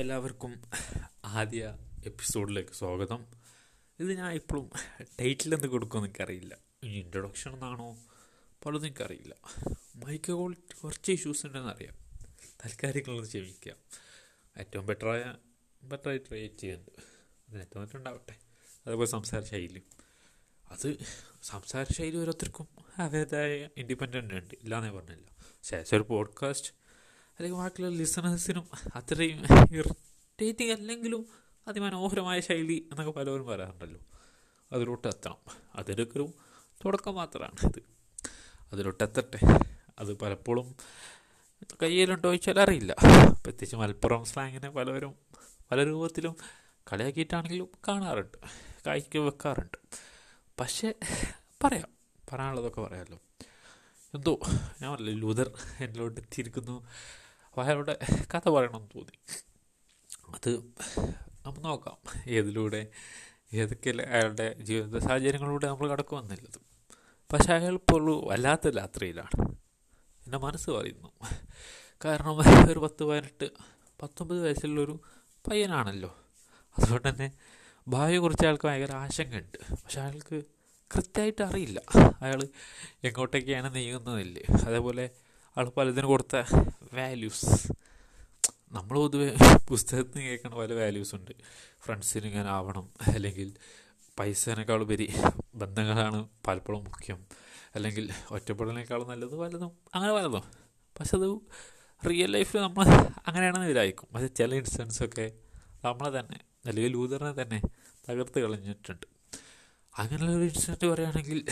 എല്ലാവർക്കും ആദ്യ എപ്പിസോഡിലേക്ക് സ്വാഗതം. ഇത് ഞാൻ ഇപ്പോഴും ടൈറ്റിൽ എന്ത് കൊടുക്കുമെന്ന് എനിക്കറിയില്ല. ഇൻട്രൊഡക്ഷൻ എന്നാണോ പലതും എനിക്കറിയില്ല. മൈക്ക് ക്വാളിറ്റി കുറച്ച് ഇഷ്യൂസ് ഉണ്ടെന്ന് അറിയാം. താൽക്കാലികളൊന്ന് ക്ഷമിക്കാം. ഏറ്റവും ബെറ്ററായ ബെറ്ററായി ട്രൈ ചെയ്യുന്നുണ്ട്. അതിന് ഏറ്റവും ബെറ്റർ ഉണ്ടാവട്ടെ. അതേപോലെ സംസാര ശൈലി. അത് സംസാര ശൈലി ഓരോരുത്തർക്കും അവരുടേതായ ഇൻഡിപെൻഡന്റ് ഉണ്ട്. ഇല്ലാന്നേ പറഞ്ഞില്ല. ശേഷം ഒരു പോഡ്കാസ്റ്റ് അല്ലെങ്കിൽ ബാക്കിയുള്ള ലിസണേഴ്സിനും അത്രയും ഇറിറ്റേറ്റിംഗ് അല്ലെങ്കിലും അതിമനോഹരമായ ശൈലി എന്നൊക്കെ പലവരും പറയാറുണ്ടല്ലോ. അതിലോട്ട് എത്തണം. അതിലൊക്കെ ഒരു തുടക്കം മാത്രമാണ് ഇത്. അതിലോട്ട് എത്തട്ടെ. അത് പലപ്പോഴും കയ്യിലുണ്ടോ ചോദിച്ചാൽ അറിയില്ല. പ്രത്യേകിച്ച് മലപ്പുറം സ്ലാങ്ങിനെ പലവരും പല രൂപത്തിലും കളിയാക്കിയിട്ടാണെങ്കിലും കാണാറുണ്ട്. കായ്ക്ക് വെക്കാറുണ്ട്. പക്ഷേ പറയാം. പറയാനുള്ളതൊക്കെ പറയാമല്ലോ എന്തോ ഞാൻ പറഞ്ഞില്ല ലൂതർ എന്നോട് എത്തിയിരിക്കുന്നു. അപ്പോൾ അയാളുടെ കഥ പറയണമെന്ന് തോന്നി. അത് നമുക്ക് നോക്കാം. ഏതിലൂടെ ഏതൊക്കെ അയാളുടെ ജീവിത സാഹചര്യങ്ങളിലൂടെ നമ്മൾ കടക്കുമെന്നുള്ളത്. പക്ഷേ അയാൾ ഇപ്പോൾ വല്ലാത്ത രാത്രിയിലാണ്. എന്റെ മനസ്സ് പറയുന്നു. കാരണം ഒരു പത്ത് പതിനെട്ട് പത്തൊമ്പത് വയസ്സുള്ളൊരു പയ്യനാണല്ലോ. അതുകൊണ്ട് തന്നെ ഭാവിയെക്കുറിച്ച് അയാൾക്ക് ഭയങ്കര ആശങ്കയുണ്ട്. പക്ഷെ അയാൾക്ക് കൃത്യമായിട്ട് അറിയില്ല. അയാൾ എങ്ങോട്ടേക്കാണ് നീങ്ങുന്നതില്ലേ അതേപോലെ ആൾ പലതിന് കൊടുത്ത വാല്യൂസ് നമ്മൾ പൊതുവെ പുസ്തകത്തിൽ നിന്ന് കേൾക്കുന്ന പല വാല്യൂസ് ഉണ്ട്. ഫ്രണ്ട്സിന് ഇങ്ങനെ ആവണം അല്ലെങ്കിൽ പൈസേനേക്കാൾ ഉപരി ബന്ധങ്ങളാണ് പലപ്പോഴും മുഖ്യം. അല്ലെങ്കിൽ ഒറ്റപ്പെടലിനേക്കാളും നല്ലത് പലതും അങ്ങനെ പലതും. പക്ഷെ അത് റിയൽ ലൈഫിൽ നമ്മൾ അങ്ങനെയാണെന്ന് വിചാരിക്കും. പക്ഷെ ചില ഇൻസിഡൻസൊക്കെ നമ്മളെ തന്നെ അല്ലെങ്കിൽ ലൂതറിനെ തന്നെ തകർത്ത് കളഞ്ഞിട്ടുണ്ട്. അങ്ങനെയുള്ള ഒരു ഇൻസിഡന്റ് പറയുകയാണെങ്കിൽ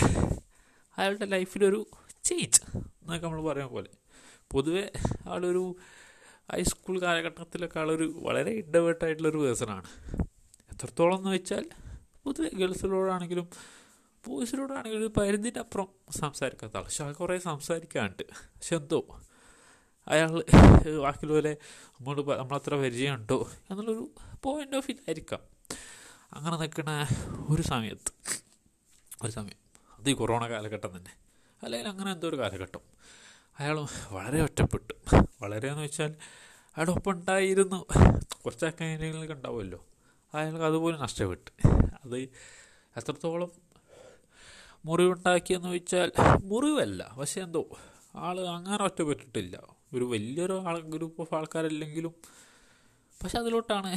അയാളുടെ ലൈഫിലൊരു ചേഞ്ച് എന്നൊക്കെ നമ്മൾ പറയുന്ന പോലെ. പൊതുവെ ആളൊരു ഹൈസ്കൂൾ കാലഘട്ടത്തിലൊക്കെ ആളൊരു വളരെ ഇടവേട്ടായിട്ടുള്ളൊരു പേഴ്സണാണ് എത്രത്തോളം എന്ന് വെച്ചാൽ പൊതുവെ ഗേൾസിനോടാണെങ്കിലും ബോയ്സിനോടാണെങ്കിലും ഒരു പരിധിന്റെ അപ്പുറം സംസാരിക്കാത്ത ആൾ പക്ഷെ ആൾ കുറേ സംസാരിക്കാണ്ട് പക്ഷെ എന്തോ അയാൾ ബാക്കിയുള്ളവരെ നമ്മൾ നമ്മളത്ര പരിചയമുണ്ടോ? എന്നുള്ളൊരു പോയിന്റ് ഓഫ് വ്യൂ ആയിരിക്കാം. അങ്ങനെ നിൽക്കുന്ന ഒരു സമയത്ത് ഒരു സമയം അത് ഈ കൊറോണ കാലഘട്ടം തന്നെ. അല്ലെങ്കിൽ അങ്ങനെ എന്തോ ഒരു കാലഘട്ടം. അയാൾ വളരെ ഒറ്റപ്പെട്ടു. വളരെ എന്ന് വെച്ചാൽ അയാളുടെ ഒപ്പം ഉണ്ടായിരുന്നു കുറച്ചൊക്കെ അക്കാര്യങ്ങളൊക്കെ ഉണ്ടാവുമല്ലോ. അയാൾക്ക് അതുപോലെ നഷ്ടപ്പെട്ടു. അത് എത്രത്തോളം മുറിവുണ്ടാക്കിയെന്ന് വെച്ചാൽ മുറിവല്ല. പക്ഷെ എന്തോ ആൾ അങ്ങനെ ഒറ്റപ്പെട്ടിട്ടില്ല. ഒരു വലിയൊരു ആൾ ഗ്രൂപ്പ് ഓഫ് ആൾക്കാരല്ലെങ്കിലും. പക്ഷെ അതിലോട്ടാണ്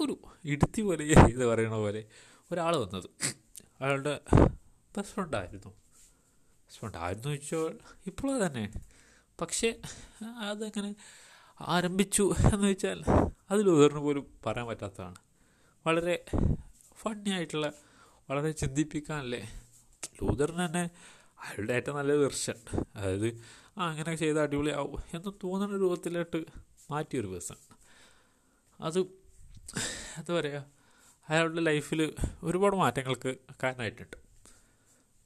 ഒരു ഇടുത്തി പോലെ ഇത് പറയണ പോലെ ഒരാൾ വന്നത്. അയാളുടെ ബെസ്റ്റ് ഫ്രണ്ട് ആയിരുന്നു ചോദിച്ചോ ഇപ്പോൾ തന്നെ. പക്ഷേ അതെങ്ങനെ ആരംഭിച്ചു എന്ന് വെച്ചാൽ അതിൽ ഉദാഹരണം പോലും പറയാൻ പറ്റാത്തതാണ്. വളരെ ഫണ്ണി ആയിട്ടുള്ള വളരെ ചിന്തിപ്പിക്കാനല്ലേ. ലൂതറിന് തന്നെ അയാളുടെ ഏറ്റവും നല്ല വെർഷൻ അതായത് ആ അങ്ങനെ ചെയ്ത അടിപൊളിയാവും എന്ന് തോന്നുന്ന രൂപത്തിലോട്ട് മാറ്റിയൊരു പേഴ്സൺ അത് എന്താ പറയുക അയാളുടെ ലൈഫിൽ ഒരുപാട് മാറ്റങ്ങൾക്ക് കാരണമായിട്ടുണ്ട്.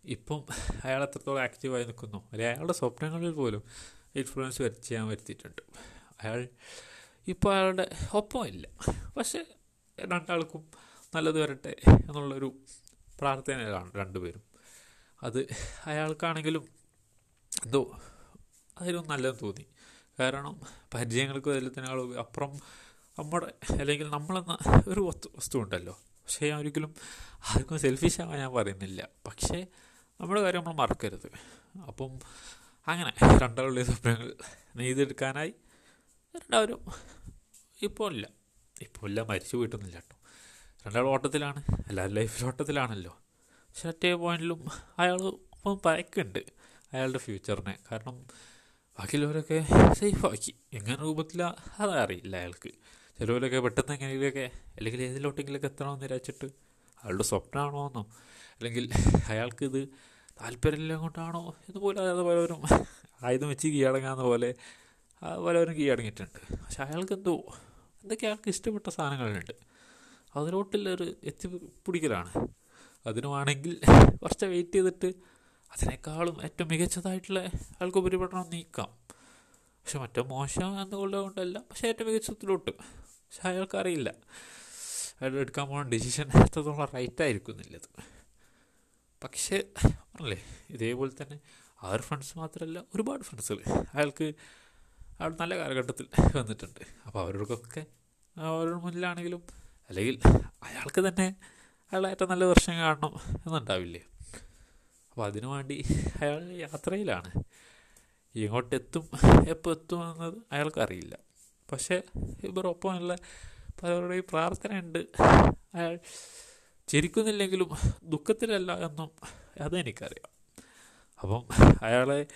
ഇപ്പം അയാൾ എത്രത്തോളം ആക്റ്റീവായി നിൽക്കുന്നു. അല്ലെങ്കിൽ അയാളുടെ സ്വപ്നങ്ങളിൽ പോലും ഇൻഫ്ലുവൻസ് വര ചെയ്യാൻ വരുത്തിയിട്ടുണ്ട്. അയാൾ ഇപ്പോൾ അയാളുടെ ഒപ്പമില്ല പക്ഷേ രണ്ടാൾക്കും നല്ലത് വരട്ടെ എന്നുള്ളൊരു പ്രാർത്ഥനയിലാണ് രണ്ടുപേരും. അത് അയാൾക്കാണെങ്കിലും എന്തോ അതിലും നല്ലതെന്ന് തോന്നി. കാരണം പരിചയങ്ങൾക്ക് എല്ലാത്തിനേക്കാളും അപ്പുറം നമ്മുടെ അല്ലെങ്കിൽ നമ്മളെന്ന ഒരു വസ്തു വസ്തു ഉണ്ടല്ലോ പക്ഷേ ഞാൻ ഒരിക്കലും ആർക്കും സെൽഫിഷ് ആവാൻ ഞാൻ പറയുന്നില്ല. പക്ഷേ നമ്മുടെ കാര്യം നമ്മൾ മറക്കരുത്. അപ്പം അങ്ങനെ രണ്ടാളുള്ള സ്വപ്നങ്ങൾ നെയ്തെടുക്കാനായി രണ്ടാവരും ഇപ്പോൾ ഇല്ല. ഇപ്പോൾ ഇല്ല മരിച്ചു പോയിട്ടൊന്നുമില്ല കേട്ടോ. രണ്ടാളും ഓട്ടത്തിലാണ് എല്ലാവരും ലൈഫിൽ ഓട്ടത്തിലാണല്ലോ. പക്ഷെ മറ്റേ പോയിന്റിലും അയാൾ ഇപ്പം പയക്കുണ്ട് അയാളുടെ ഫ്യൂച്ചറിനെ കാരണം ബാക്കിയുള്ളവരൊക്കെ സേഫാക്കി എങ്ങനെ രൂപത്തിലാണ് അതറിയില്ല അയാൾക്ക്. ചിലവരൊക്കെ പെട്ടെന്ന് എങ്ങനെയൊക്കെ അല്ലെങ്കിൽ ഏതിലോട്ടെങ്കിലൊക്കെ എത്തണമെന്ന് വിചാരിച്ചിട്ട് അയാളുടെ സ്വപ്നമാണോ എന്നോ അല്ലെങ്കിൽ അയാൾക്കിത് താല്പര്യമില്ല കൊണ്ടാണോ എന്ന് പോലും അതായത് പലവരും ആയുധം വെച്ച് കീഴടങ്ങാന്ന പോലെ പലവരും കീഴടങ്ങിയിട്ടുണ്ട് പക്ഷെ അയാൾക്ക് എന്തോ എന്തൊക്കെ അയാൾക്ക് ഇഷ്ടപ്പെട്ട സാധനങ്ങളുണ്ട്. അതിലോട്ടുള്ളൊരു എത്തിപ്പിടിക്കലാണ് അതിനുമാണെങ്കിൽ കുറച്ച് വെയിറ്റ് ചെയ്തിട്ട് അതിനേക്കാളും ഏറ്റവും മികച്ചതായിട്ടുള്ള ആൾക്ക് ഉപരിപഠനം നീക്കാം. പക്ഷെ മറ്റേ മോശം എന്നുള്ളത് കൊണ്ടല്ല പക്ഷേ ഏറ്റവും മികച്ചത്തിലോട്ട് പക്ഷെ അയാൾക്കറിയില്ല. അയാൾ എടുക്കാൻ പോകുന്ന ഡിസിഷൻ എത്രത്തോളം റൈറ്റ് ആയിരിക്കുന്നില്ലത് പക്ഷേ പറഞ്ഞല്ലേ ഇതേപോലെ തന്നെ ആ ഒരു ഫ്രണ്ട്സ് മാത്രമല്ല ഒരുപാട് ഫ്രണ്ട്സുകൾ അയാൾക്ക് അയാൾ നല്ല കാലഘട്ടത്തിൽ വന്നിട്ടുണ്ട്. അപ്പോൾ അവരോടൊക്കെ അവരുടെ മുന്നിലാണെങ്കിലും അല്ലെങ്കിൽ അയാൾക്ക് തന്നെ അയാളെ ഏറ്റവും നല്ല വർഷം കാണണം എന്നുണ്ടാവില്ലേ? അപ്പോൾ അതിനു വേണ്ടി അയാൾ യാത്രയിലാണ്. ഇങ്ങോട്ട് എത്തും എപ്പോൾ എത്തും എന്നത് അയാൾക്ക് അറിയില്ല. പക്ഷേ ഇവരൊപ്പമുള്ള പലരുടെയും പ്രാർത്ഥനയുണ്ട്. അയാൾ ചിരിക്കുന്നില്ലെങ്കിലും ദുഃഖത്തിലല്ല എന്നും അതെനിക്കറിയാം അപ്പം അയാളെ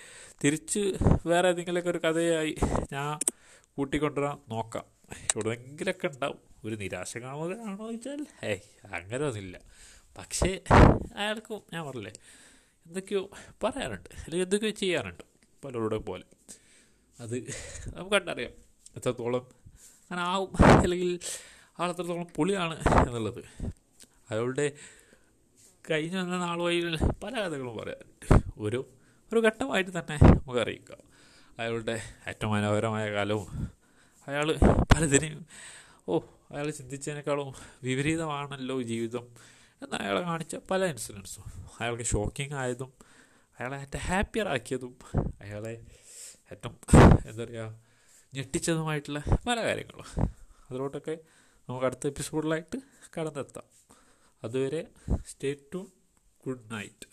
തിരിച്ച് വേറെ ഏതെങ്കിലുമൊക്കെ ഒരു കഥയായി ഞാൻ കൂട്ടിക്കൊണ്ടുവരാൻ നോക്കാം. എവിടെയെങ്കിലൊക്കെ ഉണ്ടാവും. ഒരു നിരാശ കാണുകയാണോ ചോദിച്ചാൽ? ഏയ് അങ്ങനെ ഒന്നുമില്ല പക്ഷേ അയാൾക്കും ഞാൻ പറഞ്ഞില്ലേ എന്തൊക്കെയോ പറയാറുണ്ട് അല്ലെങ്കിൽ എന്തൊക്കെയോ ചെയ്യാറുണ്ട് പലരുടെ പോലെ. അത് നമുക്ക് കണ്ടറിയാം. എത്രത്തോളം അങ്ങനെ ആവും. അല്ലെങ്കിൽ ആളെത്രത്തോളം പൊളിയാണ് എന്നുള്ളത്. അയാളുടെ കഴിഞ്ഞ വന്ന നാളുമായി പല കഥകളും പറയാറുണ്ട് ഒരു ഒരു ഘട്ടമായിട്ട് തന്നെ നമുക്ക് അറിയിക്കാം അയാളുടെ ഏറ്റവും മനോഹരമായ കാലവും അയാൾ പലതിനെയും ഓ അയാൾ ചിന്തിച്ചതിനേക്കാളും വിപരീതമാണല്ലോ ജീവിതം എന്ന് അയാളെ കാണിച്ച പല ഇൻസിഡൻസും. അയാൾക്ക് ഷോക്കിംഗ് ആയതും അയാളെ ഏറ്റവും ഹാപ്പിയർ ആക്കിയതും അയാളെ ഏറ്റവും എന്താ പറയുക ഞെട്ടിച്ചതുമായിട്ടുള്ള പല കാര്യങ്ങളും. അതിലോട്ടൊക്കെ നമുക്ക് അടുത്ത എപ്പിസോഡിലായിട്ട് കടന്നെത്താം. അതുവരെ സ്റ്റേ ടു ഗുഡ് നൈറ്റ്